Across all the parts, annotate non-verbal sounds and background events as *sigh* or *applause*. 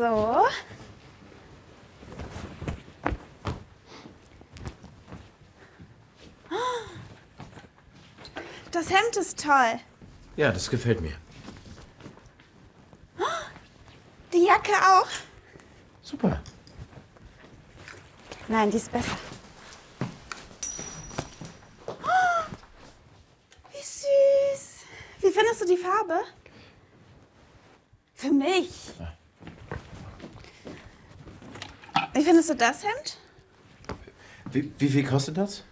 So. Das Hemd ist toll. Ja, das gefällt mir. Die Jacke auch. Super. Nein, die ist besser. Wie süß. Wie findest du die Farbe? Für mich. Wie findest du das Hemd? Wie, wie viel kostet das?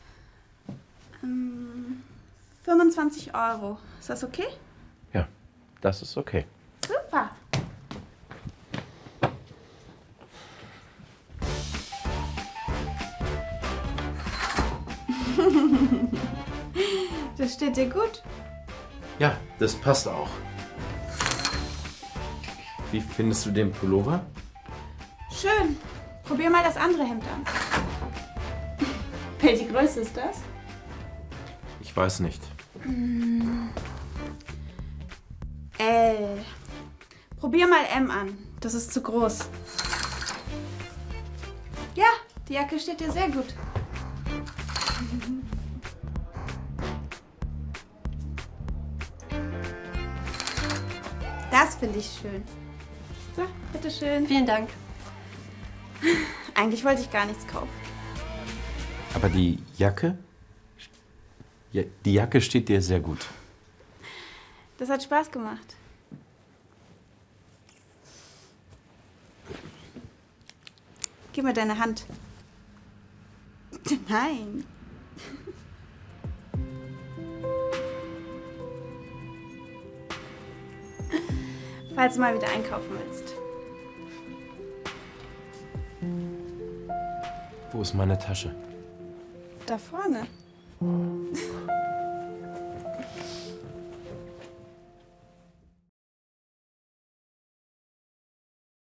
25 Euro. Ist das okay? Ja, das ist okay. Super. *laughs* Das steht dir gut. Ja, das passt auch. Wie findest du den Pullover? Schön. Probier mal das andere Hemd an. Welche Größe ist das? Ich weiß nicht. L. Probier mal M an. Das ist zu groß. Ja, die Jacke steht dir sehr gut. Das finde ich schön. So, bitteschön. Vielen Dank. *laughs* Eigentlich wollte ich gar nichts kaufen. Aber die Jacke? Ja, die Jacke steht dir sehr gut. Das hat Spaß gemacht. Gib mir deine Hand. *laughs* Nein. *laughs* Falls du mal wieder einkaufen willst. Wo ist meine Tasche? Da vorne. *laughs*